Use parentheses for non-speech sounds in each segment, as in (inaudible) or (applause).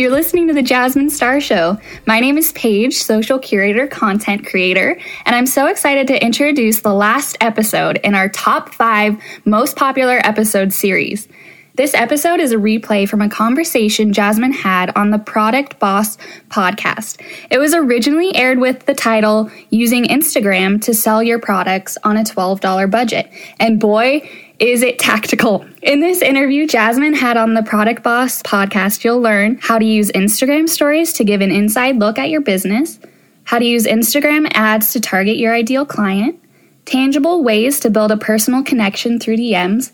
You're listening to the Jasmine Star Show. My name is Paige, social curator, content creator, and I'm so excited to introduce the last episode in our top five most popular episode series. This episode is a replay from a conversation Jasmine had on the Product Boss podcast. It was originally aired with the title Using Instagram to Sell Your Products on a $12 Budget. And boy, is it tactical? In this interview, Jasmine had on the Product Boss podcast, you'll learn how to use Instagram stories to give an inside look at your business, how to use Instagram ads to target your ideal client, tangible ways to build a personal connection through DMs,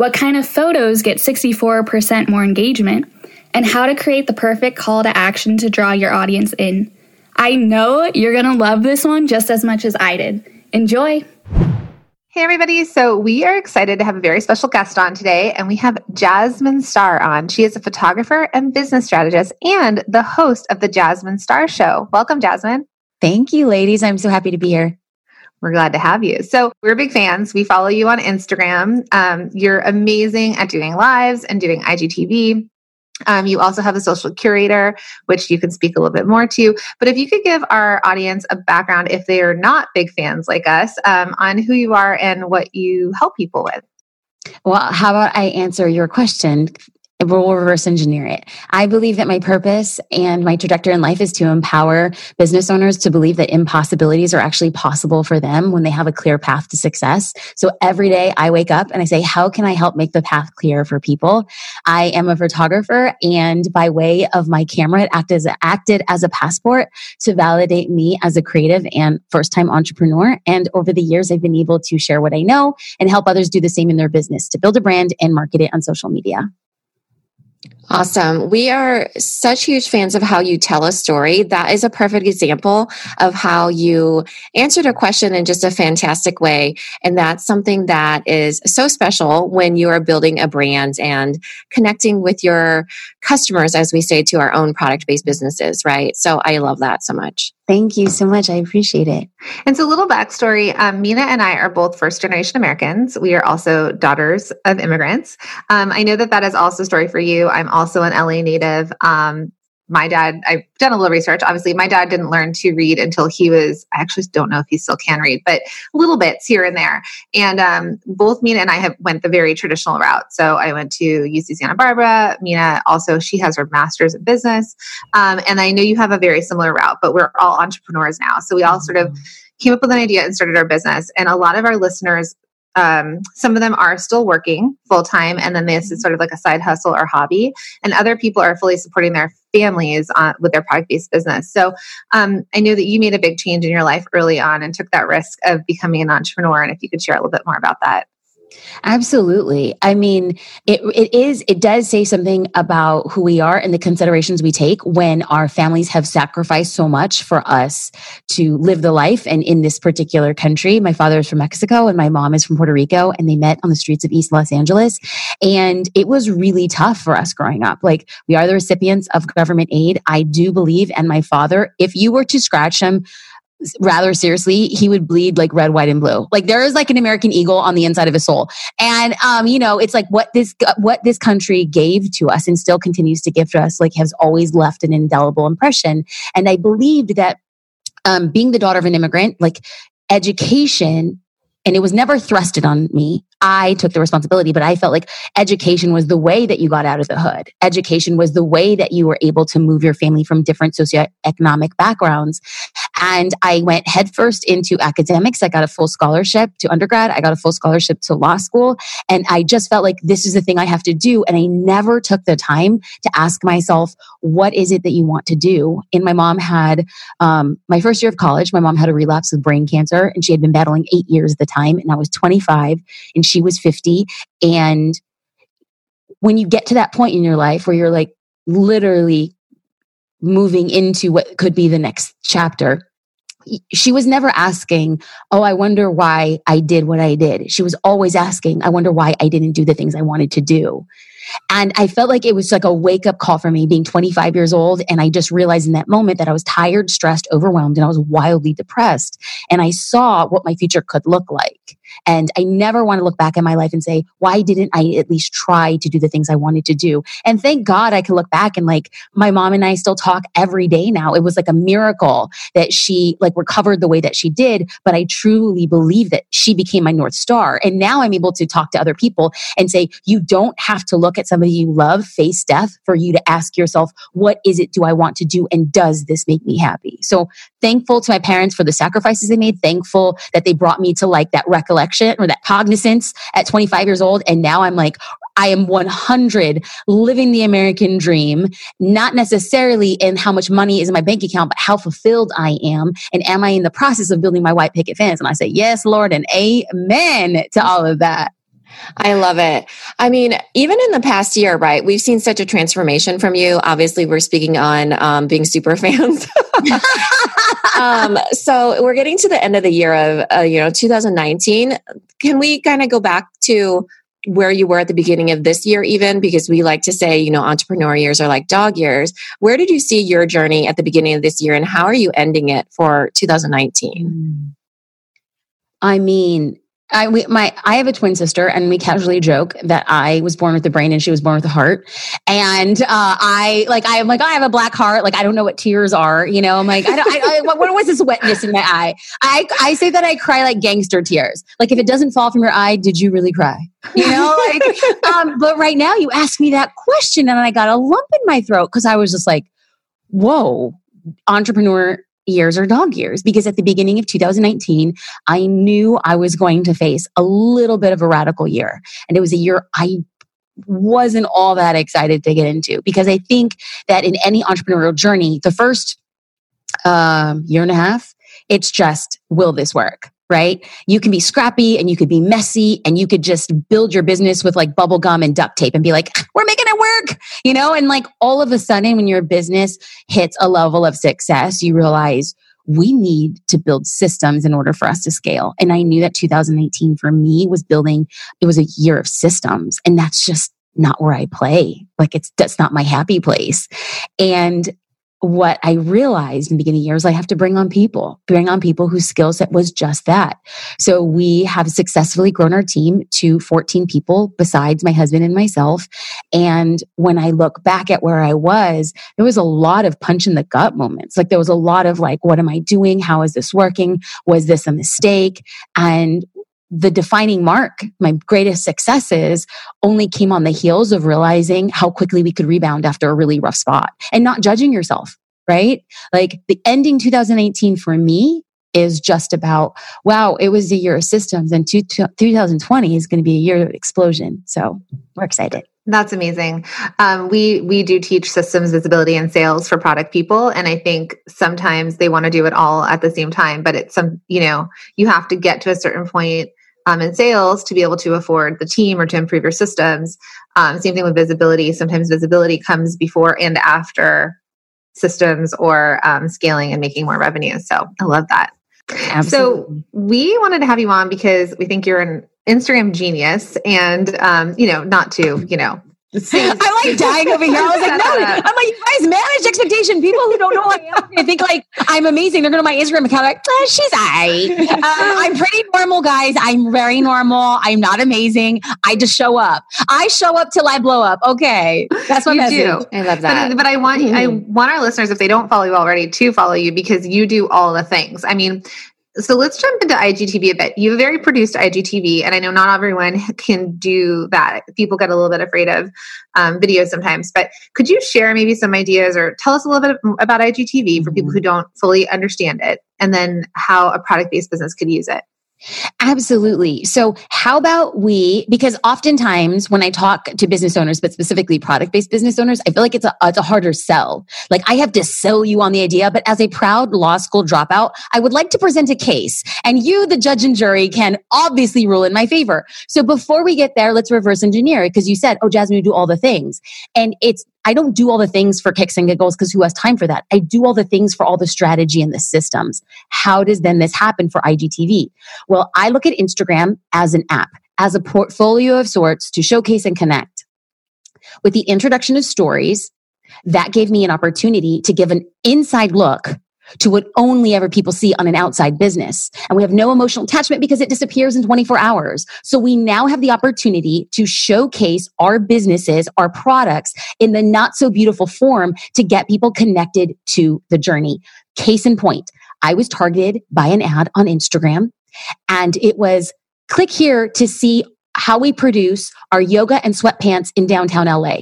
what kind of photos get 64% more engagement, and how to create the perfect call to action to draw your audience in. I know you're gonna love this one just as much as I did. Enjoy! Hey, everybody. So, we are excited to have a very special guest on today, and we have Jasmine Star on. She is a photographer and business strategist and the host of the Jasmine Star Show. Welcome, Jasmine. Thank you, ladies. I'm so happy to be here. We're glad to have you. So, we're big fans. We follow you on Instagram. Um, you're amazing at doing lives and doing IGTV. Um, you also have a social curator, which you can speak a little bit more to. But if you could give our audience a background, if they are not big fans like us, um, on who you are and what you help people with. Well, how about I answer your question we'll reverse engineer it. I believe that my purpose and my trajectory in life is to empower business owners to believe that impossibilities are actually possible for them when they have a clear path to success. So every day I wake up and I say, how can I help make the path clear for people? I am a photographer and by way of my camera, it acted as, a, acted as a passport to validate me as a creative and first time entrepreneur. And over the years, I've been able to share what I know and help others do the same in their business to build a brand and market it on social media. Awesome. We are such huge fans of how you tell a story. That is a perfect example of how you answered a question in just a fantastic way. And that's something that is so special when you are building a brand and connecting with your customers, as we say, to our own product based businesses, right? So I love that so much. Thank you so much. I appreciate it. And so, a little backstory um, Minna and I are both first generation Americans. We are also daughters of immigrants. Um, I know that that is also a story for you. I'm also an LA native. Um, my dad, I've done a little research. Obviously, my dad didn't learn to read until he was, I actually don't know if he still can read, but little bits here and there. And um, both Minna and I have went the very traditional route. So I went to UC Santa Barbara. Minna also, she has her master's in business. Um, and I know you have a very similar route, but we're all entrepreneurs now. So we all sort of mm-hmm. came up with an idea and started our business. And a lot of our listeners um, some of them are still working full time and then this is sort of like a side hustle or hobby and other people are fully supporting their families on, with their product based business. So um, i know that you made a big change in your life early on and took that risk of becoming an entrepreneur and if you could share a little bit more about that Absolutely. I mean, it, it is, it does say something about who we are and the considerations we take when our families have sacrificed so much for us to live the life. And in this particular country, my father is from Mexico and my mom is from Puerto Rico, and they met on the streets of East Los Angeles. And it was really tough for us growing up. Like, we are the recipients of government aid. I do believe, and my father, if you were to scratch him, rather seriously, he would bleed like red, white, and blue. Like there is like an American eagle on the inside of his soul. And, um, you know, it's like what this, what this country gave to us and still continues to give to us, like has always left an indelible impression. And I believed that, um, being the daughter of an immigrant, like education and it was never thrusted on me. I took the responsibility, but I felt like education was the way that you got out of the hood. Education was the way that you were able to move your family from different socioeconomic backgrounds. And I went headfirst into academics. I got a full scholarship to undergrad. I got a full scholarship to law school. And I just felt like this is the thing I have to do. And I never took the time to ask myself, what is it that you want to do? And my mom had, um, my first year of college, my mom had a relapse of brain cancer and she had been battling eight years at the time. And I was 25 and she was 50. And when you get to that point in your life where you're like literally moving into what could be the next chapter, she was never asking, Oh, I wonder why I did what I did. She was always asking, I wonder why I didn't do the things I wanted to do. And I felt like it was like a wake up call for me being 25 years old. And I just realized in that moment that I was tired, stressed, overwhelmed, and I was wildly depressed. And I saw what my future could look like. And I never want to look back in my life and say, why didn't I at least try to do the things I wanted to do? And thank God I can look back and like my mom and I still talk every day now. It was like a miracle that she like recovered the way that she did. But I truly believe that she became my North Star. And now I'm able to talk to other people and say, you don't have to look at somebody you love face death for you to ask yourself, what is it do I want to do? And does this make me happy? So thankful to my parents for the sacrifices they made. Thankful that they brought me to like that recollection or that cognizance at 25 years old. And now I'm like, I am 100 living the American dream, not necessarily in how much money is in my bank account, but how fulfilled I am. And am I in the process of building my white picket fence? And I say, yes, Lord, and amen to all of that. I love it. I mean, even in the past year, right? We've seen such a transformation from you. Obviously, we're speaking on um, being super (laughs) fans. um, so we're getting to the end of the year of uh, you know 2019. Can we kind of go back to where you were at the beginning of this year, even because we like to say, you know, entrepreneur years are like dog years. Where did you see your journey at the beginning of this year, and how are you ending it for 2019? I mean, I we, my I have a twin sister, and we casually joke that I was born with the brain and she was born with the heart. And uh, I like I'm like I have a black heart. Like I don't know what tears are. You know, I'm like I don't. I, I, what, what was this wetness in my eye? I I say that I cry like gangster tears. Like if it doesn't fall from your eye, did you really cry? You know, like. (laughs) um, but right now you ask me that question, and I got a lump in my throat because I was just like, whoa, entrepreneur years or dog years because at the beginning of 2019, I knew I was going to face a little bit of a radical year. And it was a year I wasn't all that excited to get into because I think that in any entrepreneurial journey, the first um, year and a half, it's just, will this work? Right? You can be scrappy and you could be messy and you could just build your business with like bubble gum and duct tape and be like, ah, we're making it work, you know? And like all of a sudden, when your business hits a level of success, you realize we need to build systems in order for us to scale. And I knew that 2018 for me was building, it was a year of systems. And that's just not where I play. Like it's, that's not my happy place. And what I realized in the beginning of the year years, I have to bring on people, bring on people whose skill set was just that. So we have successfully grown our team to 14 people besides my husband and myself. And when I look back at where I was, there was a lot of punch in the gut moments. Like there was a lot of like, what am I doing? How is this working? Was this a mistake? And the defining mark, my greatest successes only came on the heels of realizing how quickly we could rebound after a really rough spot and not judging yourself, right? Like the ending 2018 for me is just about, wow, it was a year of systems and 2020 is going to be a year of explosion. So we're excited. That's amazing. Um, we we do teach systems visibility and sales for product people, and I think sometimes they want to do it all at the same time. But it's some you know you have to get to a certain point um, in sales to be able to afford the team or to improve your systems. Um, same thing with visibility. Sometimes visibility comes before and after systems or um, scaling and making more revenue. So I love that. Absolutely. So we wanted to have you on because we think you're an Instagram genius and, um, you know, not to, you know, (laughs) I like dying over here. I was like, no, I'm like, you guys manage expectation. People who don't know who I am, they think like I'm amazing. They're going to my Instagram account, like, oh, she's I. Uh, I'm pretty normal, guys. I'm very normal. I'm not amazing. I just show up. I show up till I blow up. Okay, that's what you do. I love that. But, but I want mm-hmm. I want our listeners, if they don't follow you already, to follow you because you do all the things. I mean, so let's jump into IGTV a bit. You have a very produced IGTV, and I know not everyone (laughs) can do that. People get a little bit afraid of um, videos sometimes, but could you share maybe some ideas or tell us a little bit about IGTV for people mm-hmm. who don't fully understand it, and then how a product based business could use it? Absolutely. So, how about we? Because oftentimes when I talk to business owners, but specifically product based business owners, I feel like it's a, it's a harder sell. Like I have to sell you on the idea, but as a proud law school dropout, I would like to present a case and you, the judge and jury, can obviously rule in my favor. So, before we get there, let's reverse engineer it because you said, Oh, Jasmine, you do all the things. And it's I don't do all the things for kicks and giggles because who has time for that? I do all the things for all the strategy and the systems. How does then this happen for IGTV? Well, I look at Instagram as an app, as a portfolio of sorts to showcase and connect. With the introduction of stories, that gave me an opportunity to give an inside look to what only ever people see on an outside business. And we have no emotional attachment because it disappears in 24 hours. So we now have the opportunity to showcase our businesses, our products in the not so beautiful form to get people connected to the journey. Case in point, I was targeted by an ad on Instagram and it was click here to see how we produce our yoga and sweatpants in downtown LA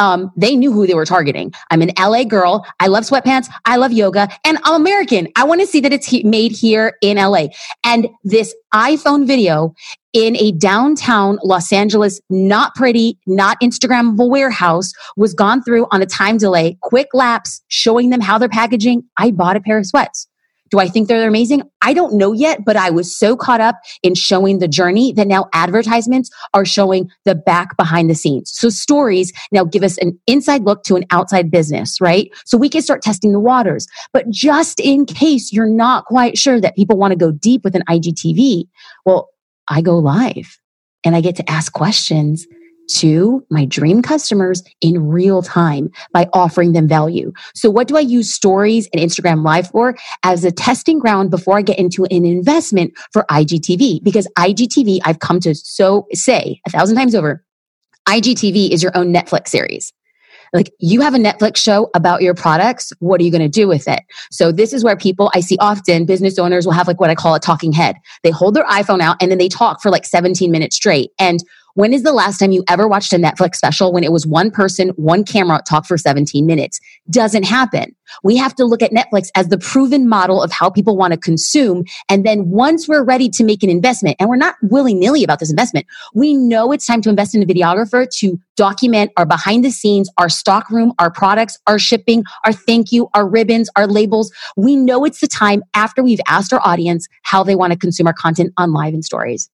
um, they knew who they were targeting. I'm an LA girl. I love sweatpants. I love yoga and I'm American. I want to see that it's he- made here in LA. And this iPhone video in a downtown Los Angeles, not pretty, not Instagrammable warehouse was gone through on a time delay, quick lapse, showing them how they're packaging. I bought a pair of sweats. Do I think they're amazing? I don't know yet, but I was so caught up in showing the journey that now advertisements are showing the back behind the scenes. So stories now give us an inside look to an outside business, right? So we can start testing the waters. But just in case you're not quite sure that people want to go deep with an IGTV, well, I go live and I get to ask questions to my dream customers in real time by offering them value. So what do I use stories and Instagram live for as a testing ground before I get into an investment for IGTV? Because IGTV, I've come to so say a thousand times over, IGTV is your own Netflix series. Like you have a Netflix show about your products. What are you going to do with it? So this is where people I see often business owners will have like what I call a talking head. They hold their iPhone out and then they talk for like 17 minutes straight. And when is the last time you ever watched a Netflix special when it was one person, one camera talk for 17 minutes? Doesn't happen. We have to look at Netflix as the proven model of how people want to consume. And then once we're ready to make an investment, and we're not willy nilly about this investment, we know it's time to invest in a videographer to document our behind the scenes, our stock room, our products, our shipping, our thank you, our ribbons, our labels. We know it's the time after we've asked our audience how they want to consume our content on live and stories.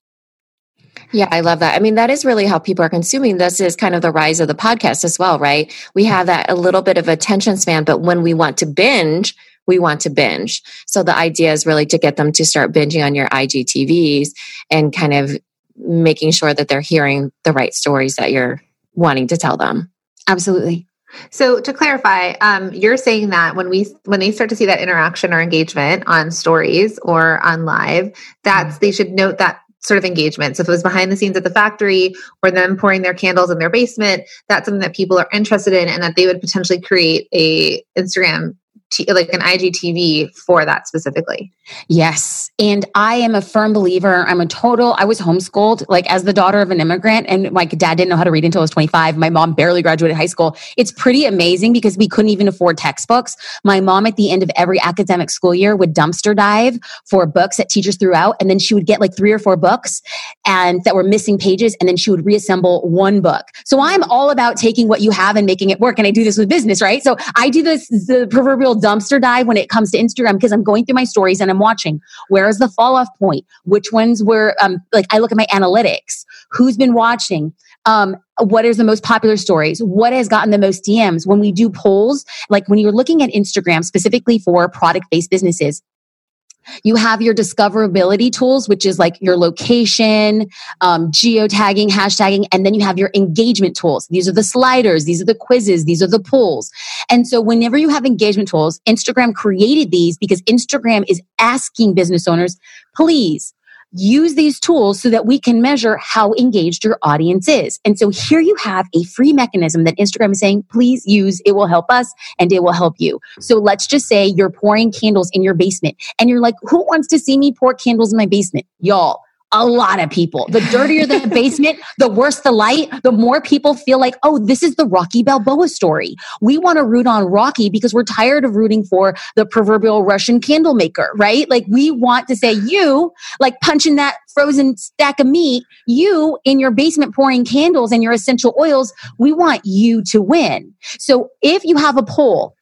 Yeah, I love that. I mean, that is really how people are consuming this is kind of the rise of the podcast as well, right? We have that a little bit of attention span, but when we want to binge, we want to binge. So the idea is really to get them to start binging on your IGTVs and kind of making sure that they're hearing the right stories that you're wanting to tell them. Absolutely. So to clarify, um, you're saying that when we when they start to see that interaction or engagement on stories or on live, that's mm-hmm. they should note that sort of engagement. So if it was behind the scenes at the factory or them pouring their candles in their basement, that's something that people are interested in and that they would potentially create a Instagram t- like an IGTV for that specifically. Yes. And I am a firm believer. I'm a total, I was homeschooled like as the daughter of an immigrant and my dad didn't know how to read until I was 25. My mom barely graduated high school. It's pretty amazing because we couldn't even afford textbooks. My mom at the end of every academic school year would dumpster dive for books that teachers threw out. And then she would get like three or four books and that were missing pages. And then she would reassemble one book. So I'm all about taking what you have and making it work. And I do this with business, right? So I do this, the proverbial dumpster dive when it comes to Instagram because I'm going through my stories and I'm watching where is the fall off point? Which ones were, um, like, I look at my analytics. Who's been watching? Um, what is the most popular stories? What has gotten the most DMs? When we do polls, like when you're looking at Instagram specifically for product based businesses, you have your discoverability tools, which is like your location, um, geotagging, hashtagging, and then you have your engagement tools. These are the sliders, these are the quizzes, these are the polls. And so whenever you have engagement tools, Instagram created these because Instagram is asking business owners, please use these tools so that we can measure how engaged your audience is. And so here you have a free mechanism that Instagram is saying, please use. It will help us and it will help you. So let's just say you're pouring candles in your basement and you're like, who wants to see me pour candles in my basement? Y'all a lot of people. The dirtier the (laughs) basement, the worse the light, the more people feel like, oh, this is the Rocky Balboa story. We want to root on Rocky because we're tired of rooting for the proverbial Russian candle maker, right? Like we want to say you, like punching that frozen stack of meat, you in your basement pouring candles and your essential oils, we want you to win. So if you have a poll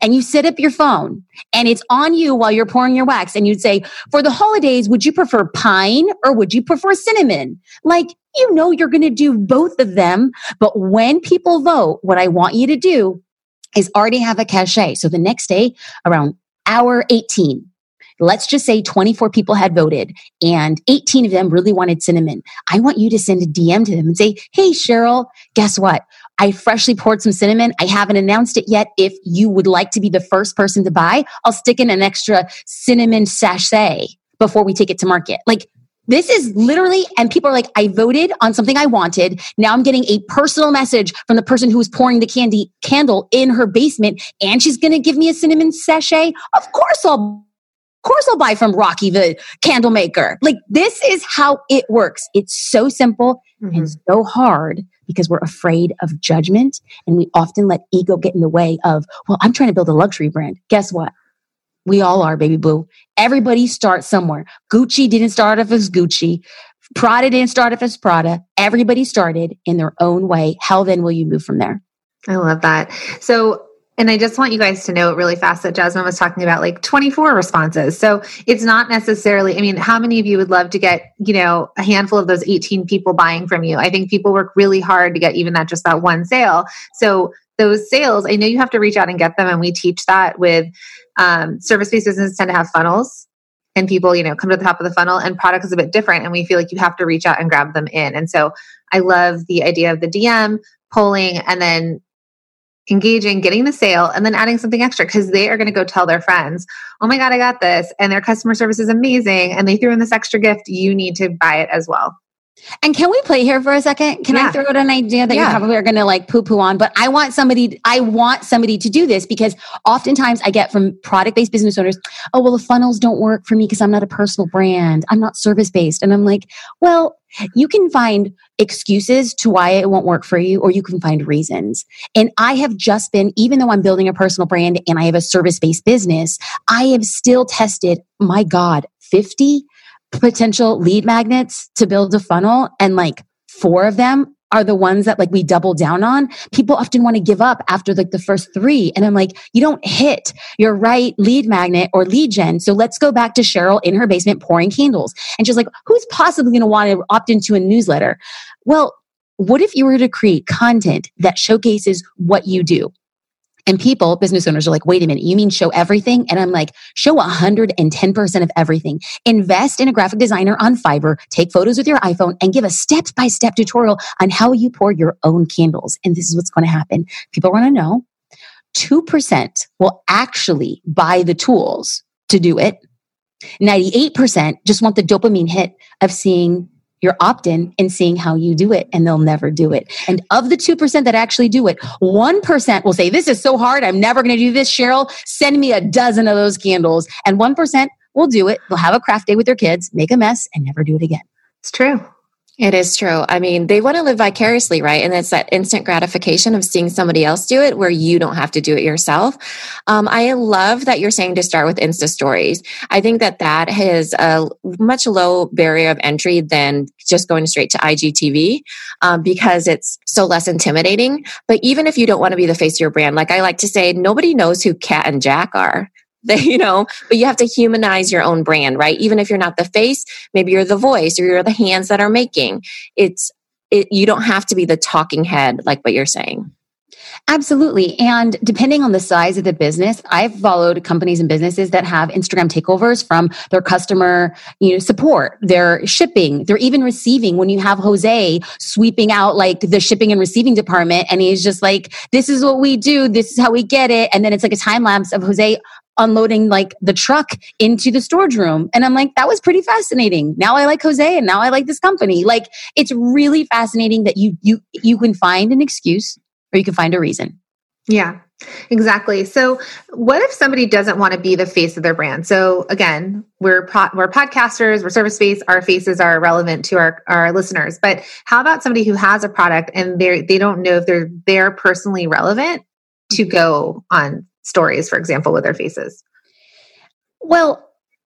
and you set up your phone and it's on you while you're pouring your wax and you'd say for the holidays would you prefer pine or would you prefer cinnamon? Like you know you're going to do both of them but when people vote what i want you to do is already have a cachet. So the next day around hour 18 let's just say 24 people had voted and 18 of them really wanted cinnamon. I want you to send a dm to them and say hey cheryl guess what I freshly poured some cinnamon. I haven't announced it yet. If you would like to be the first person to buy, I'll stick in an extra cinnamon sachet before we take it to market. Like this is literally, and people are like, I voted on something I wanted. Now I'm getting a personal message from the person who was pouring the candy candle in her basement, and she's going to give me a cinnamon sachet. Of course, I'll of course I'll buy from Rocky the candle maker. Like this is how it works. It's so simple mm-hmm. and so hard because we're afraid of judgment and we often let ego get in the way of, well, I'm trying to build a luxury brand. Guess what? We all are, baby boo. Everybody starts somewhere. Gucci didn't start off as Gucci. Prada didn't start off as Prada. Everybody started in their own way. How then will you move from there? I love that. So and I just want you guys to know it really fast that Jasmine was talking about like 24 responses. So it's not necessarily, I mean, how many of you would love to get, you know, a handful of those 18 people buying from you? I think people work really hard to get even that just that one sale. So those sales, I know you have to reach out and get them. And we teach that with um, service based businesses tend to have funnels and people, you know, come to the top of the funnel and product is a bit different. And we feel like you have to reach out and grab them in. And so I love the idea of the DM polling and then engaging, getting the sale, and then adding something extra because they are going to go tell their friends, oh my God, I got this. And their customer service is amazing. And they threw in this extra gift. You need to buy it as well. And can we play here for a second? Can yeah. I throw out an idea that yeah. you probably are going to like poo poo on? But I want somebody, I want somebody to do this because oftentimes I get from product based business owners, oh, well, the funnels don't work for me because I'm not a personal brand. I'm not service based. And I'm like, well, you can find excuses to why it won't work for you, or you can find reasons. And I have just been, even though I'm building a personal brand and I have a service based business, I have still tested, my God, 50 potential lead magnets to build a funnel and like four of them are the ones that like we double down on. People often want to give up after like the first three. And I'm like, you don't hit your right lead magnet or lead gen. So let's go back to Cheryl in her basement pouring candles. And she's like, who's possibly going to want to opt into a newsletter? Well, what if you were to create content that showcases what you do? And people, business owners are like, wait a minute, you mean show everything? And I'm like, show 110% of everything. Invest in a graphic designer on Fiverr, take photos with your iPhone and give a step by step tutorial on how you pour your own candles. And this is what's going to happen. People want to know 2% will actually buy the tools to do it. 98% just want the dopamine hit of seeing your opt in and seeing how you do it, and they'll never do it. And of the 2% that actually do it, 1% will say, This is so hard. I'm never going to do this, Cheryl. Send me a dozen of those candles. And 1% will do it. They'll have a craft day with their kids, make a mess, and never do it again. It's true. It is true. I mean, they want to live vicariously, right? And it's that instant gratification of seeing somebody else do it where you don't have to do it yourself. Um, I love that you're saying to start with Insta stories. I think that that has a much low barrier of entry than just going straight to IGTV um, because it's so less intimidating. But even if you don't want to be the face of your brand, like I like to say, nobody knows who Cat and Jack are. (laughs) They, you know, but you have to humanize your own brand, right? Even if you're not the face, maybe you're the voice or you're the hands that are making. It's, it, you don't have to be the talking head like what you're saying. Absolutely. And depending on the size of the business, I've followed companies and businesses that have Instagram takeovers from their customer, you know, support, their shipping, they're even receiving when you have Jose sweeping out like the shipping and receiving department and he's just like, this is what we do. This is how we get it. And then it's like a time lapse of Jose unloading like the truck into the storage room. And I'm like, that was pretty fascinating. Now I like Jose and now I like this company. Like it's really fascinating that you you you can find an excuse or you can find a reason. Yeah. Exactly. So, what if somebody doesn't want to be the face of their brand? So, again, we're pro- we're podcasters, we're service based. Our faces are relevant to our our listeners. But how about somebody who has a product and they they don't know if they're they're personally relevant to go on stories, for example, with their faces? Well,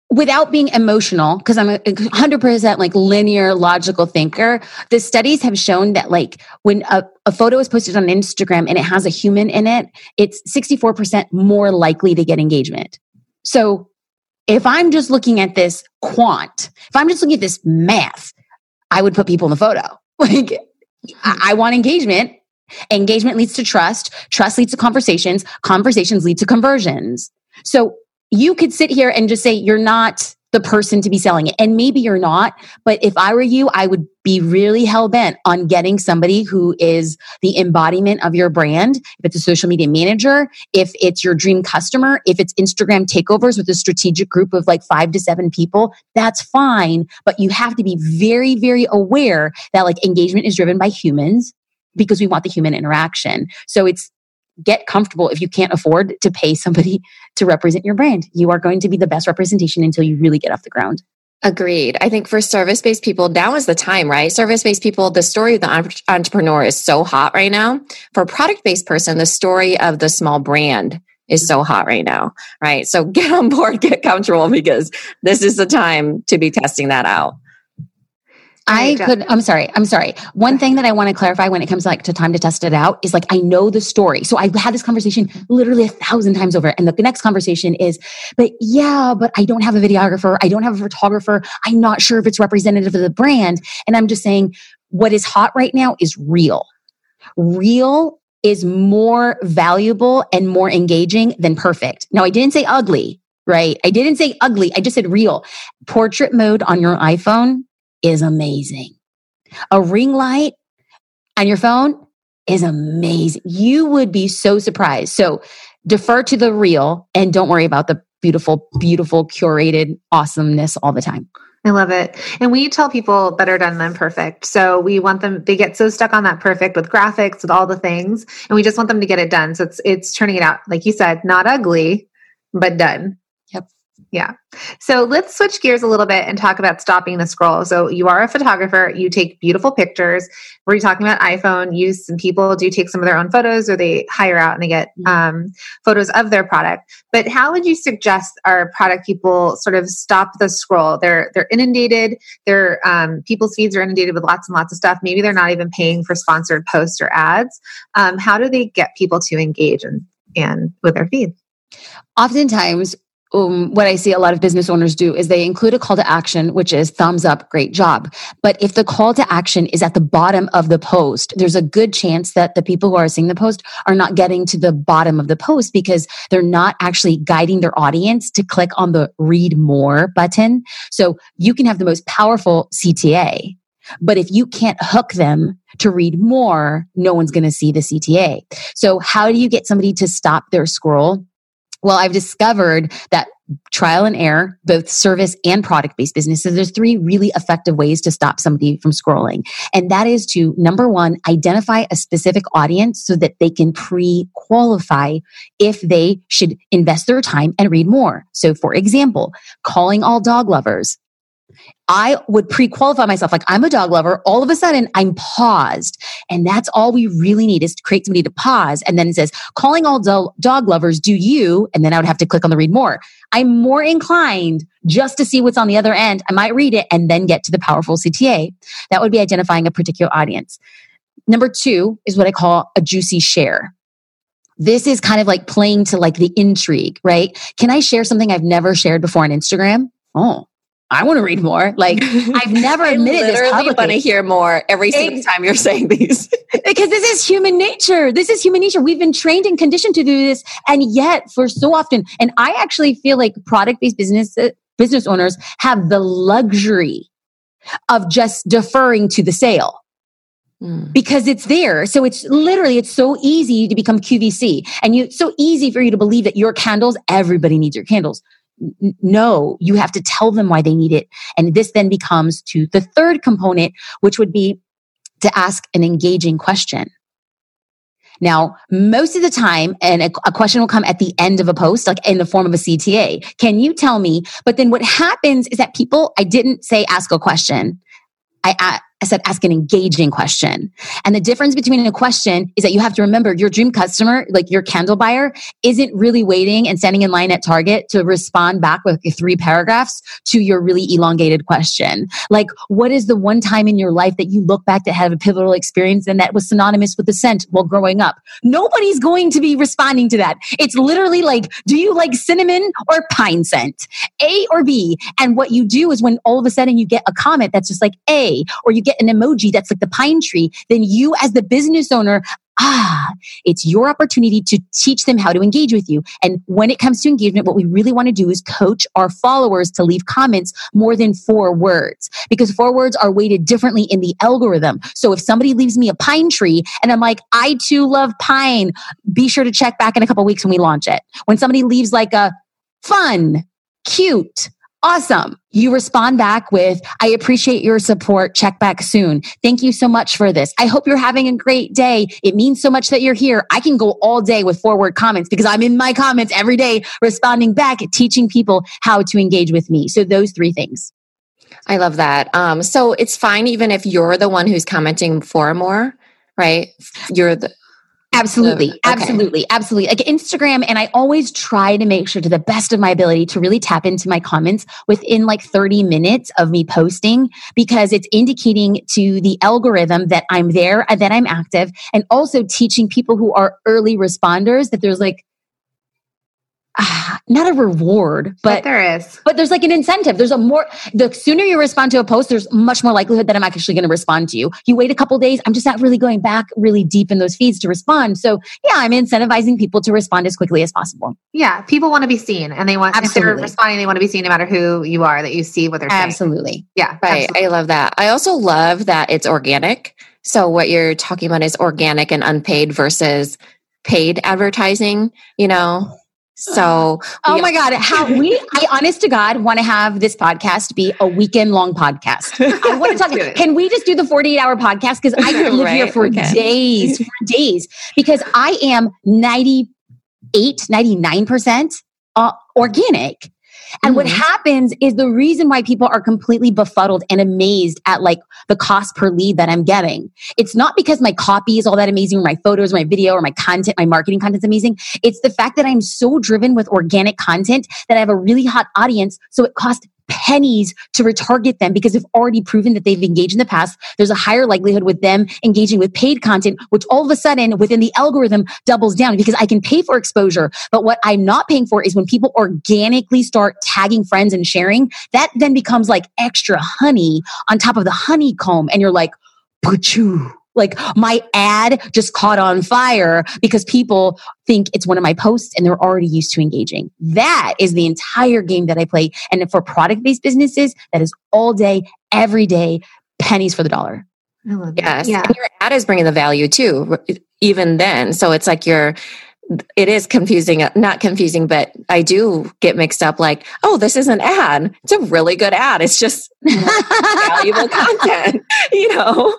without being emotional, because I'm a 100% like linear logical thinker, the studies have shown that like when a, a photo is posted on Instagram and it has a human in it, it's 64% more likely to get engagement. So if I'm just looking at this quant, if I'm just looking at this math, I would put people in the photo. (laughs) Like I want engagement. Engagement leads to trust. Trust leads to conversations. Conversations lead to conversions. So you could sit here and just say you're not the person to be selling it. And maybe you're not, but if I were you, I would be really hell bent on getting somebody who is the embodiment of your brand. If it's a social media manager, if it's your dream customer, if it's Instagram takeovers with a strategic group of like five to seven people, that's fine. But you have to be very, very aware that like engagement is driven by humans because we want the human interaction. So it's get comfortable if you can't afford to pay somebody (laughs) to represent your brand. You are going to be the best representation until you really get off the ground. Agreed. I think for service based people, now is the time, right? Service based people, the story of the entrepreneur is so hot right now. For product based person, the story of the small brand is so hot right now, right? So (laughs) get on board, get comfortable because this is the time to be testing that out. I could, I'm sorry. I'm sorry. One thing that I want to clarify when it comes like to time to test it out is like, I know the story. So I've had this conversation literally a thousand times over. And the next conversation is, but yeah, but I don't have a videographer. I don't have a photographer. I'm not sure if it's representative of the brand. And I'm just saying what is hot right now is real. Real is more valuable and more engaging than perfect. Now, I didn't say ugly, right? I didn't say ugly. I just said real. Portrait mode on your iPhone is amazing. A ring light on your phone is amazing. You would be so surprised. So defer to the real and don't worry about the beautiful, beautiful, curated awesomeness all the time. I love it. And we tell people better done than perfect. So we want them, they get so stuck on that perfect with graphics, with all the things, and we just want them to get it done. So it's, it's turning it out, like you said, not ugly, but done. Yeah. So let's switch gears a little bit and talk about stopping the scroll. So you are a photographer, you take beautiful pictures. We're talking about iPhone use, and people do take some of their own photos or they hire out and they get mm-hmm. um, photos of their product. But how would you suggest our product people sort of stop the scroll? They're they're inundated. Their um, people's feeds are inundated with lots and lots of stuff. Maybe they're not even paying for sponsored posts or ads. Um, how do they get people to engage and and with their feed? Oftentimes, um, what I see a lot of business owners do is they include a call to action, which is thumbs up, great job. But if the call to action is at the bottom of the post, there's a good chance that the people who are seeing the post are not getting to the bottom of the post because they're not actually guiding their audience to click on the read more button. So you can have the most powerful CTA, but if you can't hook them to read more, no one's going to see the CTA. So how do you get somebody to stop their scroll? Well, I've discovered that trial and error, both service and product based businesses, there's three really effective ways to stop somebody from scrolling. And that is to number one, identify a specific audience so that they can pre qualify if they should invest their time and read more. So, for example, calling all dog lovers. I would pre qualify myself like I'm a dog lover. All of a sudden, I'm paused. And that's all we really need is to create somebody to pause. And then it says, calling all do- dog lovers, do you? And then I would have to click on the read more. I'm more inclined just to see what's on the other end. I might read it and then get to the powerful CTA. That would be identifying a particular audience. Number two is what I call a juicy share. This is kind of like playing to like the intrigue, right? Can I share something I've never shared before on Instagram? Oh, I want to read more. Like (laughs) I've never admitted this publicly. want to hear more every single time you're saying these. (laughs) because this is human nature. This is human nature. We've been trained and conditioned to do this, and yet for so often, and I actually feel like product-based business uh, business owners have the luxury of just deferring to the sale. Mm. Because it's there. So it's literally, it's so easy to become QVC and you, it's so easy for you to believe that your candles, everybody needs your candles no, you have to tell them why they need it. And this then becomes to the third component, which would be to ask an engaging question. Now, most of the time, and a, a, question will come at the end of a post, like in the form of a CTA. Can you tell me? But then what happens is that people, I didn't say ask a question. I, I said, ask an engaging question. And the difference between a question is that you have to remember your dream customer, like your candle buyer, isn't really waiting and standing in line at Target to respond back with three paragraphs to your really elongated question. Like, what is the one time in your life that you look back to have a pivotal experience and that was synonymous with the scent while growing up? Nobody's going to be responding to that. It's literally like, do you like cinnamon or pine scent? A or B. And what you do is when all of a sudden you get a comment that's just like A, or you get an emoji that's like the pine tree, then you as the business owner ah, it's your opportunity to teach them how to engage with you. And when it comes to engagement, what we really want to do is coach our followers to leave comments more than four words because four words are weighted differently in the algorithm. So if somebody leaves me a pine tree and I'm like, I too love pine, be sure to check back in a couple weeks when we launch it. When somebody leaves like a fun, cute, Awesome. You respond back with, I appreciate your support. Check back soon. Thank you so much for this. I hope you're having a great day. It means so much that you're here. I can go all day with forward comments because I'm in my comments every day responding back, teaching people how to engage with me. So those three things. I love that. Um, so it's fine even if you're the one who's commenting for more, right? You're the Absolutely. Okay. Absolutely. Absolutely. Like Instagram. And I always try to make sure to the best of my ability to really tap into my comments within like 30 minutes of me posting because it's indicating to the algorithm that I'm there, and that I'm active, and also teaching people who are early responders that there's like (sighs) not a reward, but, but, there is. But there's like an incentive. There's a more, the sooner you respond to a post, there's much more likelihood that I'm actually going to respond to you. You wait a couple days, I'm just not really going back really deep in those feeds to respond. So yeah, I'm incentivizing people to respond as quickly as possible. Yeah. People want to be seen and they want, Absolutely. if they're responding, they want to be seen no matter who you are, that you see what they're saying. Absolutely. Yeah. Right. Absolutely. I love that. I also love that it's organic. So what you're talking about is organic and unpaid versus paid advertising, you know, so, oh my God, how we, I honest to God want to have this podcast be a weekend long podcast. (laughs) I want to talk, can we just do the 48 hour podcast? Because I could live right? here for okay. days, for days, because I am 98, 99% uh, organic. And mm-hmm. what happens is the reason why people are completely befuddled and amazed at like the cost per lead that I'm getting. It's not because my copy is all that amazing or my photos, or my video, or my content, my marketing content is amazing. It's the fact that I'm so driven with organic content that I have a really hot audience. So it costs pennies to retarget them because they've already proven that they've engaged in the past. There's a higher likelihood with them engaging with paid content, which all of a sudden within the algorithm doubles down because I can pay for exposure. But what I'm not paying for is when people organically start tagging friends and sharing, that then becomes like extra honey on top of the honeycomb. And you're like, Pachoo like my ad just caught on fire because people think it's one of my posts and they're already used to engaging. That is the entire game that I play. And for product based businesses, that is all day, every day, pennies for the dollar. I Yes. Yeah. And your ad is bringing the value too, even then. So it's like you're, it is confusing, not confusing, but I do get mixed up like, oh, this is an ad. It's a really good ad. It's just (laughs) valuable (laughs) content, (laughs) you know?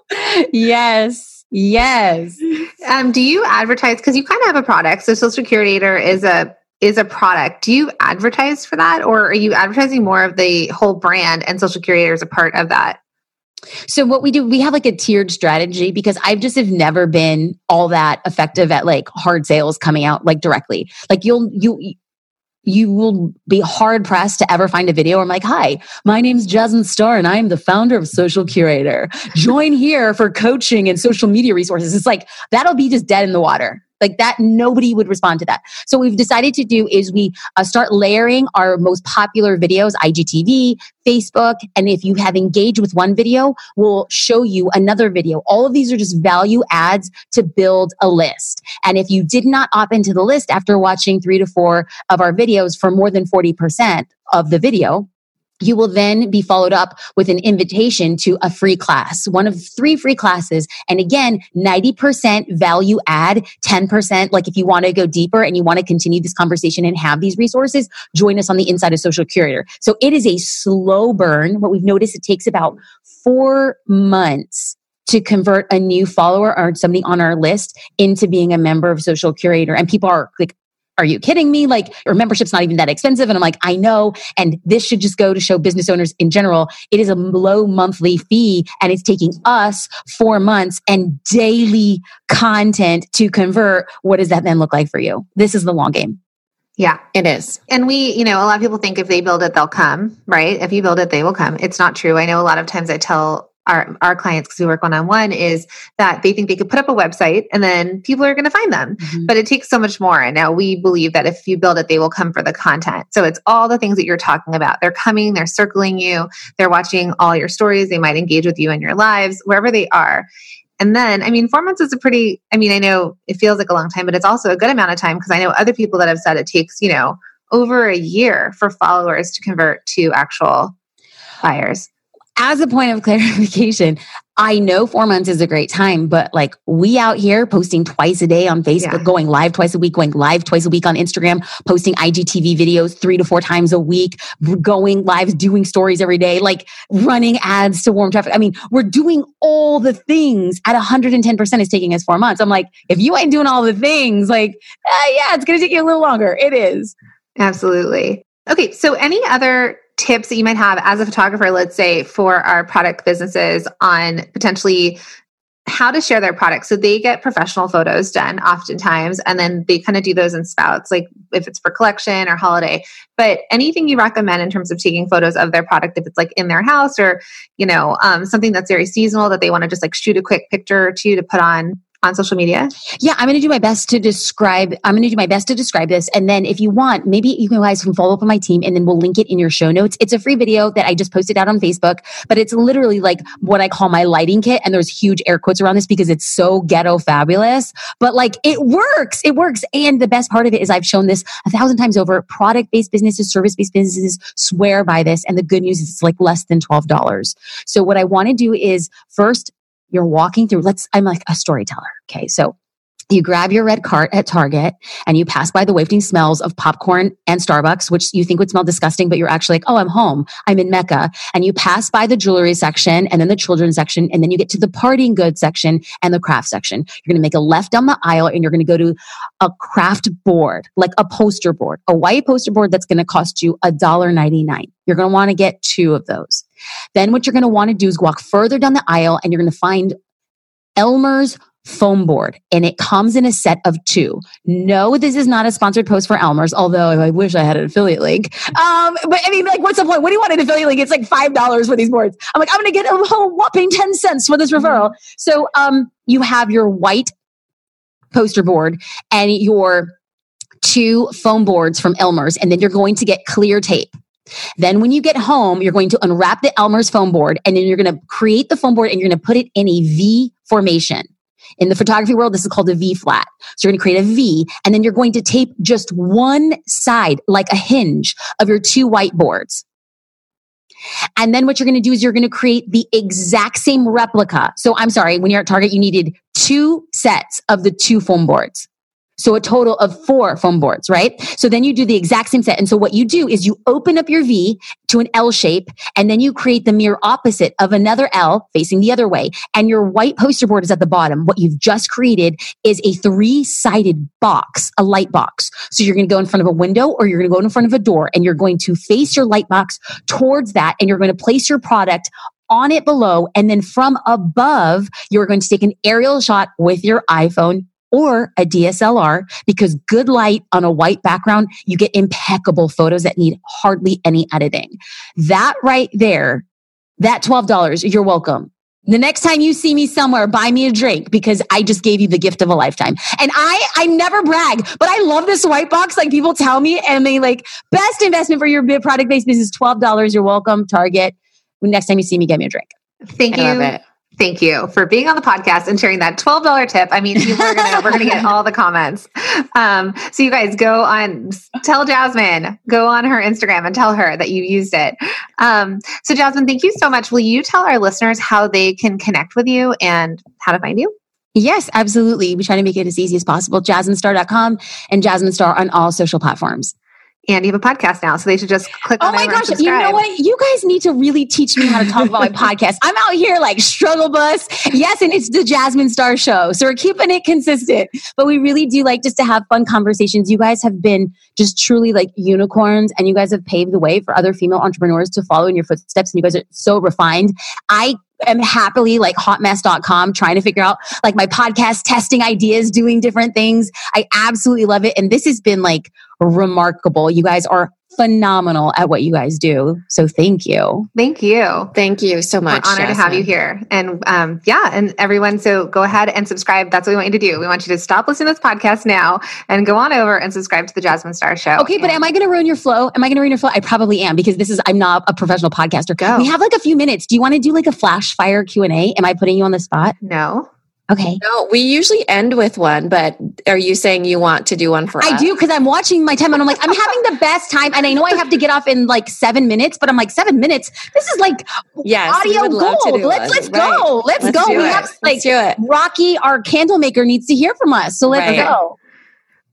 Yes. Yes. Um, do you advertise? Because you kind of have a product. So Social Curator is a is a product. Do you advertise for that, or are you advertising more of the whole brand and Social Curator is a part of that? So what we do, we have like a tiered strategy because I've just have never been all that effective at like hard sales coming out like directly. Like you'll you you will be hard pressed to ever find a video where I'm like, hi, my name's Jasmine Star and I'm the founder of Social Curator. Join here for coaching and social media resources. It's like, that'll be just dead in the water. Like that, nobody would respond to that. So we've decided to do is we uh, start layering our most popular videos, IGTV, Facebook, and if you have engaged with one video, we'll show you another video. All of these are just value adds to build a list. And if you did not opt into the list after watching three to four of our videos for more than 40% of the video, you will then be followed up with an invitation to a free class, one of three free classes. And again, 90% value add, 10%. Like if you want to go deeper and you want to continue this conversation and have these resources, join us on the inside of Social Curator. So it is a slow burn. What we've noticed, it takes about four months to convert a new follower or somebody on our list into being a member of social curator and people are like are you kidding me? Like, your membership's not even that expensive. And I'm like, I know. And this should just go to show business owners in general. It is a low monthly fee and it's taking us four months and daily content to convert. What does that then look like for you? This is the long game. Yeah, it is. And we, you know, a lot of people think if they build it, they'll come, right? If you build it, they will come. It's not true. I know a lot of times I tell our, our clients because we work one on one is that they think they could put up a website and then people are going to find them. Mm-hmm. but it takes so much more. And now we believe that if you build it they will come for the content. So it's all the things that you're talking about. They're coming they're circling you they're watching all your stories they might engage with you in your lives wherever they are. And then, I mean, four months is a pretty, I mean, I know it feels like a long time, but it's also a good amount of time because I know other people that have said it takes, you know, over a year for followers to convert to actual buyers. As a point of clarification, I know four months is a great time, but like we out here posting twice a day on Facebook, yeah. going live twice a week, going live twice a week on Instagram, posting IGTV videos three to four times a week, going live, doing stories every day, like running ads to warm traffic. I mean, we're doing all the things at 110% is taking us four months. I'm like, if you ain't doing all the things, like, uh, yeah, it's going to take you a little longer. It is. Absolutely. Okay. So any other tips that you might have as a photographer, let's say for our product businesses on potentially how to share their products. So they get professional photos done oftentimes, and then they kind of do those in spouts, like if it's for collection or holiday. But anything you recommend in terms of taking photos of their product, if it's like in their house or, you know, um, something that's very seasonal that they want to just like shoot a quick picture or two to put on on social media? Yeah, I'm going to do my best to describe. I'm going to do my best to describe this, and then if you want, maybe you guys can follow up on my team, and then we'll link it in your show notes. It's a free video that I just posted out on Facebook, but it's literally like what I call my lighting kit, and there's huge air quotes around this because it's so ghetto fabulous. But like it works, it works, and the best part of it is I've shown this a thousand times over. Product based businesses, service based businesses swear by this, and the good news is it's like less than twelve dollars. So what I want to do is first you're walking through, let's, I'm like a storyteller. Okay. So you grab your red cart at Target and you pass by the wafting smells of popcorn and Starbucks, which you think would smell disgusting, but you're actually like, oh, I'm home. I'm in Mecca. And you pass by the jewelry section and then the children's section. And then you get to the partying goods section and the craft section. You're going to make a left down the aisle and you're going to go to a craft board, like a poster board, a white poster board that's going to cost you $1.99. You're going to want to get two of those. Then what you're going to want to do is walk further down the aisle and you're going to find Elmer's foam board and it comes in a set of two. No, this is not a sponsored post for Elmer's, although I wish I had an affiliate link. Um, but I mean, like, what's the point? What do you want an affiliate link? It's like $5 for these boards. I'm like, I'm going to get a whole whopping 10 cents for this referral. So, um, you have your white poster board and your two foam boards from Elmer's, and then you're going to get clear tape. Then when you get home, you're going to unwrap the Elmer's foam board and then you're going to create the foam board and you're going to put it in a V formation. In the photography world, this is called a V flat. So you're going to create a V and then you're going to tape just one side, like a hinge of your two whiteboards. And then what you're going to do is you're going to create the exact same replica. So I'm sorry, when you're at Target, you needed two sets of the two foam boards. So a total of four foam boards, right? So then you do the exact same set. And so what you do is you open up your V to an L shape and then you create the mirror opposite of another L facing the other way. And your white poster board is at the bottom. What you've just created is a three sided box, a light box. So you're going to go in front of a window or you're going to go in front of a door and you're going to face your light box towards that and you're going to place your product on it below. And then from above, you're going to take an aerial shot with your iPhone or a DSLR because good light on a white background, you get impeccable photos that need hardly any editing. That right there, that $12, you're welcome. The next time you see me somewhere, buy me a drink because I just gave you the gift of a lifetime. And I, I never brag, but I love this white box. Like people tell me and they like best investment for your product based business, $12. You're welcome. Target. Next time you see me, get me a drink. Thank I you thank you for being on the podcast and sharing that $12 tip. I mean, are gonna, we're going to get all the comments. Um, so you guys go on, tell Jasmine, go on her Instagram and tell her that you used it. Um, so Jasmine, thank you so much. Will you tell our listeners how they can connect with you and how to find you? Yes, absolutely. We try to make it as easy as possible. JasmineStar.com and Jasmine Star on all social platforms and you have a podcast now, so they should just click. Oh my gosh! You know what? You guys need to really teach me how to talk about my podcast. I'm out here like struggle bus. Yes, and it's the Jasmine Star Show, so we're keeping it consistent. But we really do like just to have fun conversations. You guys have been just truly like unicorns, and you guys have paved the way for other female entrepreneurs to follow in your footsteps. And you guys are so refined. I am happily like hotmess.com trying to figure out like my podcast testing ideas, doing different things. I absolutely love it. And this has been like remarkable. You guys are phenomenal at what you guys do. So thank you. Thank you. Thank you so much. We're honored Jasmine. to have you here. And um, yeah, and everyone, so go ahead and subscribe. That's what we want you to do. We want you to stop listening to this podcast now and go on over and subscribe to the Jasmine Star Show. Okay, but am I going to ruin your flow? Am I going to ruin your flow? I probably am because this is I'm not a professional podcaster. Go. We have like a few minutes. Do you want to do like a flash fire Q and A? Am I putting you on the spot? No. Okay. No, we usually end with one, but are you saying you want to do one for us? I us? do because I'm watching my time and I'm like, I'm having the best time. And I know I have to get off in like seven minutes, but I'm like, seven minutes? This is like Yes, audio would love to gold. Let's one. let's Right. go. Let's, Let's go. do We it. have Let's like do it. Rocky, our candle maker, needs to hear from us. So let's Right. go.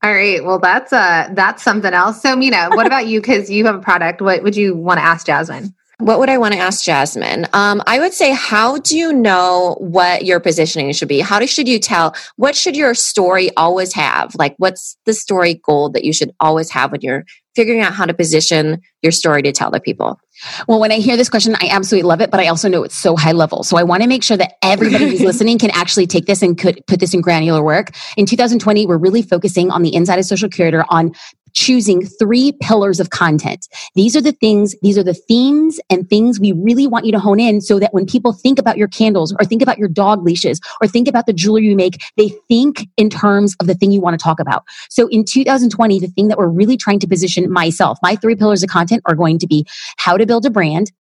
All right. Well, that's uh that's something else. So, Minna, what about you? Because you have a product. What would you want to ask Jasmine? What would I want to ask Jasmine? Um, I would say, how do you know what your positioning should be? How do, should you tell? What should your story always have? Like, what's the story goal that you should always have when you're figuring out how to position your story to tell the people? Well, when I hear this question, I absolutely love it, but I also know it's so high level. So I want to make sure that everybody who's (laughs) listening can actually take this and could put this in granular work. In 2020, we're really focusing on the inside of social curator on choosing three pillars of content. These are the things, these are the themes and things we really want you to hone in so that when people think about your candles or think about your dog leashes or think about the jewelry you make, they think in terms of the thing you want to talk about. So in 2020, the thing that we're really trying to position myself, my three pillars of content are going to be how to build a brand,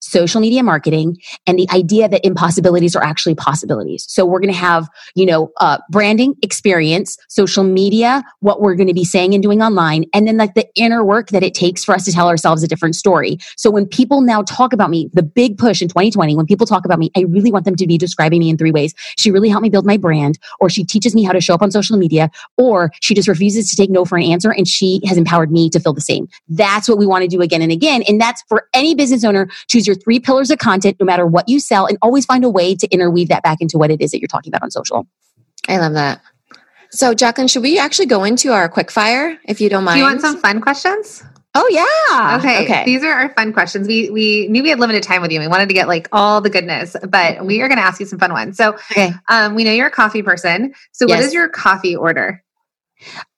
social media marketing, and the idea that impossibilities are actually possibilities. So we're going to have, you know, uh, branding, experience, social media, what we're going to be saying and doing online, and then like the inner work that it takes for us to tell ourselves a different story. So when people now talk about me, the big push in 2020, when people talk about me, I really want them to be describing me in three ways. She really helped me build my brand, or she teaches me how to show up on social media, or she just refuses to take no for an answer and she has empowered me to feel the same. That's what we want to do again and again. And that's for any business owner. Choose your three pillars of content, no matter what you sell, and always find a way to interweave that back into what it is that you're talking about on social. I love that. So, Jacqueline, should we actually go into our quick fire if you don't mind? Do you want some fun questions? Oh, yeah. Okay. okay. These are our fun questions. We we knew we had limited time with you. We wanted to get like all the goodness, but we are going to ask you some fun ones. So, Okay. um, we know you're a coffee person. So, what Yes. is your coffee order?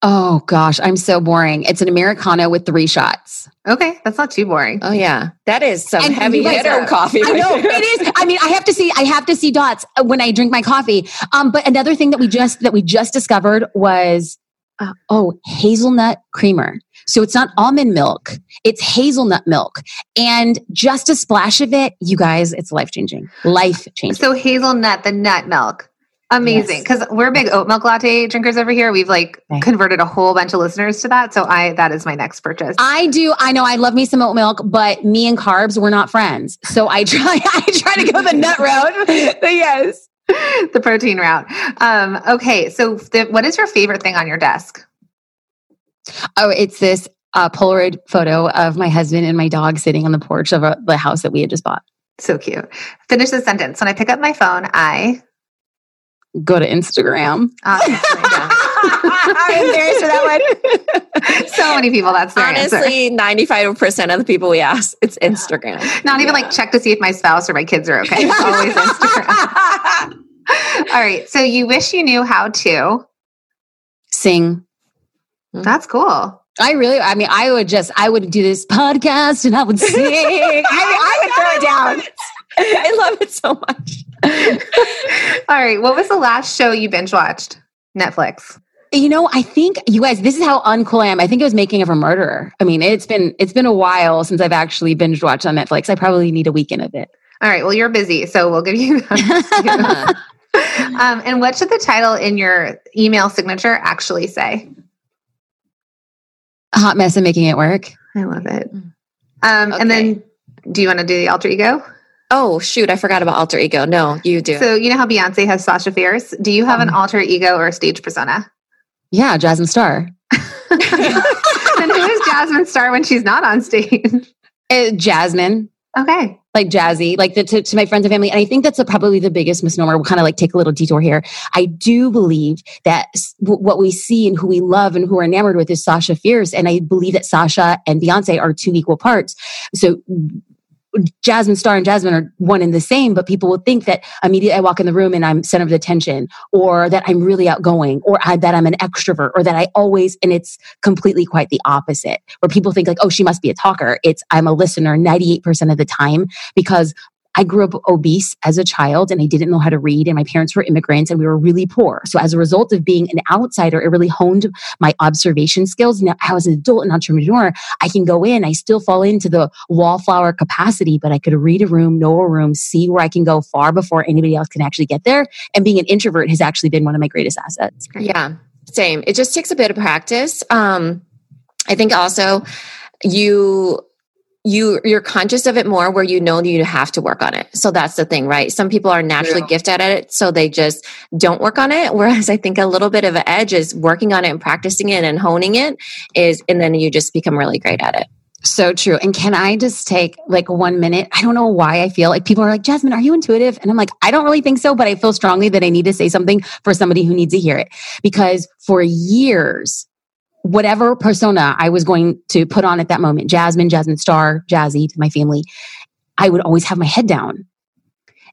Oh, gosh. I'm so boring. It's an Americano with three shots. Okay, that's not too boring. Oh, yeah. That is some And heavy you hitter coffee. I know it is. I mean, I have to see. I have to see dots when I drink my coffee. Um, but another thing that we just that we just discovered was uh, oh hazelnut creamer. So it's not almond milk; it's hazelnut milk, and just a splash of it, you guys, it's life changing. Life changing. So hazelnut, the nut milk. Amazing. Because we're big oat milk latte drinkers over here. We've like converted a whole bunch of listeners to that. So I that is my next purchase. I do. I know. I love me some oat milk, but me and carbs, we're not friends. So I (laughs) try. I try to go the nut route. (laughs) But yes. the protein route. Um, okay, so the, what is your favorite thing on your desk? Oh, it's this uh, Polaroid photo of my husband and my dog sitting on the porch of uh the house that we had just bought. So cute. Finish the sentence. When I pick up my phone, I Go to Instagram. obviously, I'm embarrassed for that one. so many people. That's their. Honestly, 95% of the people we ask, it's Instagram. Not even like check to see if my spouse or my kids are okay. It's always Instagram. (laughs) All right. So you wish you knew how to. Sing. Hmm. That's cool. I really, I mean, I would just, I would do this podcast and I would sing. I, I would throw it down. (laughs) I love it so much. (laughs) All right. What was the last show you binge watched? Netflix. You know, I think you guys, this is how uncool I am. I think it was Making of a Murderer. I mean, it's been, it's been a while since I've actually binge watched on Netflix. I probably need a weekend of it. All right. Well, you're busy, so we'll give you. that. (laughs) um, and what should the title in your email signature actually say? A hot mess of making it work. I love it. Um, Okay. And then, do you want to do the alter ego? Oh, shoot. I forgot about alter ego. No, you do. So you know how Beyonce has Sasha Fierce. Do you have an alter ego or a stage persona? Yeah, Jasmine Star. then (laughs) (laughs) who is Jasmine Star when she's not on stage? Uh, Jasmine. Okay. like jazzy, like the, to, to my friends and family. And I think that's a, probably the biggest misnomer. We'll kind of like take a little detour here. I do believe that w- what we see and who we love and who we're enamored with is Sasha Fierce. And I believe that Sasha and Beyonce are two equal parts. So Jasmine Star and Jasmine are one and the same, but people will think that immediately I walk in the room and I'm center of attention, or that I'm really outgoing, or I, that I'm an extrovert, or that I always, and it's completely quite the opposite, where people think like, oh, she must be a talker. It's I'm a listener 98% of the time because I grew up obese as a child and I didn't know how to read and my parents were immigrants and we were really poor. So as a result of being an outsider, it really honed my observation skills. Now, as an adult and entrepreneur, I can go in, I still fall into the wallflower capacity, but I could read a room, know a room, see where I can go far before anybody else can actually get there. And being an introvert has actually been one of my greatest assets. Yeah, same. It just takes a bit of practice. Um, I think also you you you're conscious of it more where you know you have to work on it so that's the thing right some people are naturally yeah. gifted at it so they just don't work on it whereas i think a little bit of an edge is working on it and practicing it and honing it is and then you just become really great at it so true. And can I just take like one minute? I don't know why I feel like people are like, Jasmine, are you intuitive? And I'm like, I don't really think so, but I feel strongly that I need to say something for somebody who needs to hear it. Because for years, whatever persona I was going to put on at that moment, Jasmine, Jasmine Star, Jazzy to my family, I would always have my head down.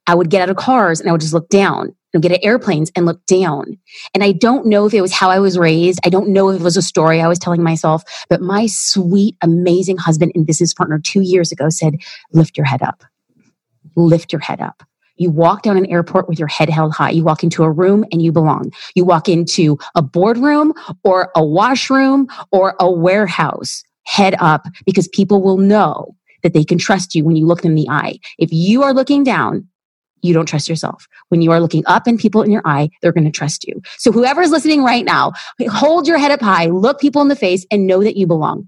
I would get out of cars and I would just look down and get at airplanes and look down. And I don't know if it was how I was raised. I don't know if it was a story I was telling myself, but my sweet, amazing husband and business partner two years ago said, lift your head up. Lift your head up. You walk down an airport with your head held high. You walk into a room and you belong. You walk into a boardroom or a washroom or a warehouse. Head up because people will know that they can trust you when you look them in the eye. If you are looking down, you don't trust yourself. When you are looking up and people in your eye, they're going to trust you. So whoever is listening right now, hold your head up high, look people in the face and know that you belong.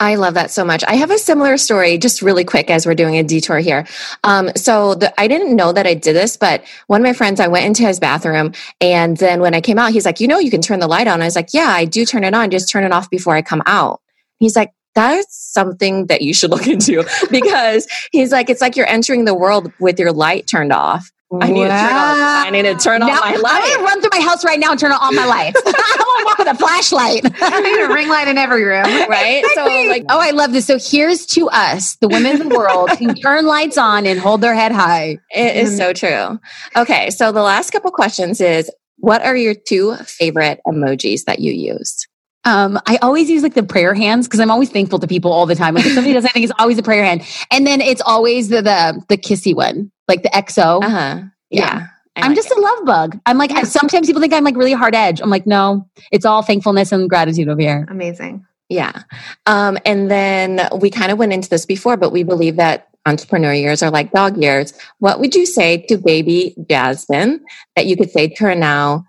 I love that so much. I have a similar story, just really quick as we're doing a detour here. Um, so the, I didn't know that I did this, but one of my friends, I went into his bathroom, and then when I came out, he's like, "You know, you can turn the light on." I was like, "Yeah, I do turn it on. Just turn it off before I come out." He's like, that's something that you should look into (laughs) because he's like, it's like you're entering the world with your light turned off. I need wow. to turn on. I need to turn now, on my light. I'm gonna run through my house right now and turn on all my lights. (laughs) I want to walk with a flashlight. (laughs) I need a ring light in every room, (laughs) right? So, like, oh, I love this. So here's to us, the women of the world who turn lights on and hold their head high. It is so true. Okay, so the last couple questions is: What are your two favorite emojis that you use? Um, I always use like the prayer hands because I'm always thankful to people all the time. Like if somebody does anything, it's always a prayer hand. And then it's always the the, the kissy one, like the XO. Uh huh. Yeah. yeah. I'm like just it. a love bug. I'm like, yeah. sometimes people think I'm like really hard edge. I'm like, no, it's all thankfulness and gratitude over here. Amazing. Yeah. Um, and then we kind of went into this before, but we believe that entrepreneur years are like dog years. What would you say to baby Jasmine that you could say to her now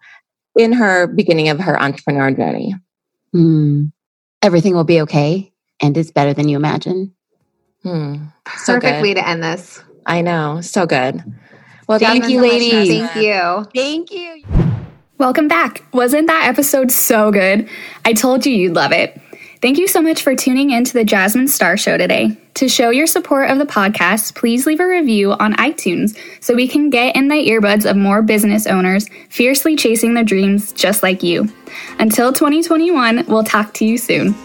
in her beginning of her entrepreneur journey? Mm, everything will be okay and it's better than you imagine. Hmm. So Perfect good. way to end this. I know. So good. Well, thank you, ladies. Thank you. Thank you. Welcome back. Wasn't that episode so good? I told you you'd love it. Thank you so much for tuning in to the Jasmine Star Show today. To show your support of the podcast, please leave a review on iTunes so we can get in the earbuds of more business owners fiercely chasing their dreams just like you. Until 2021, we'll talk to you soon.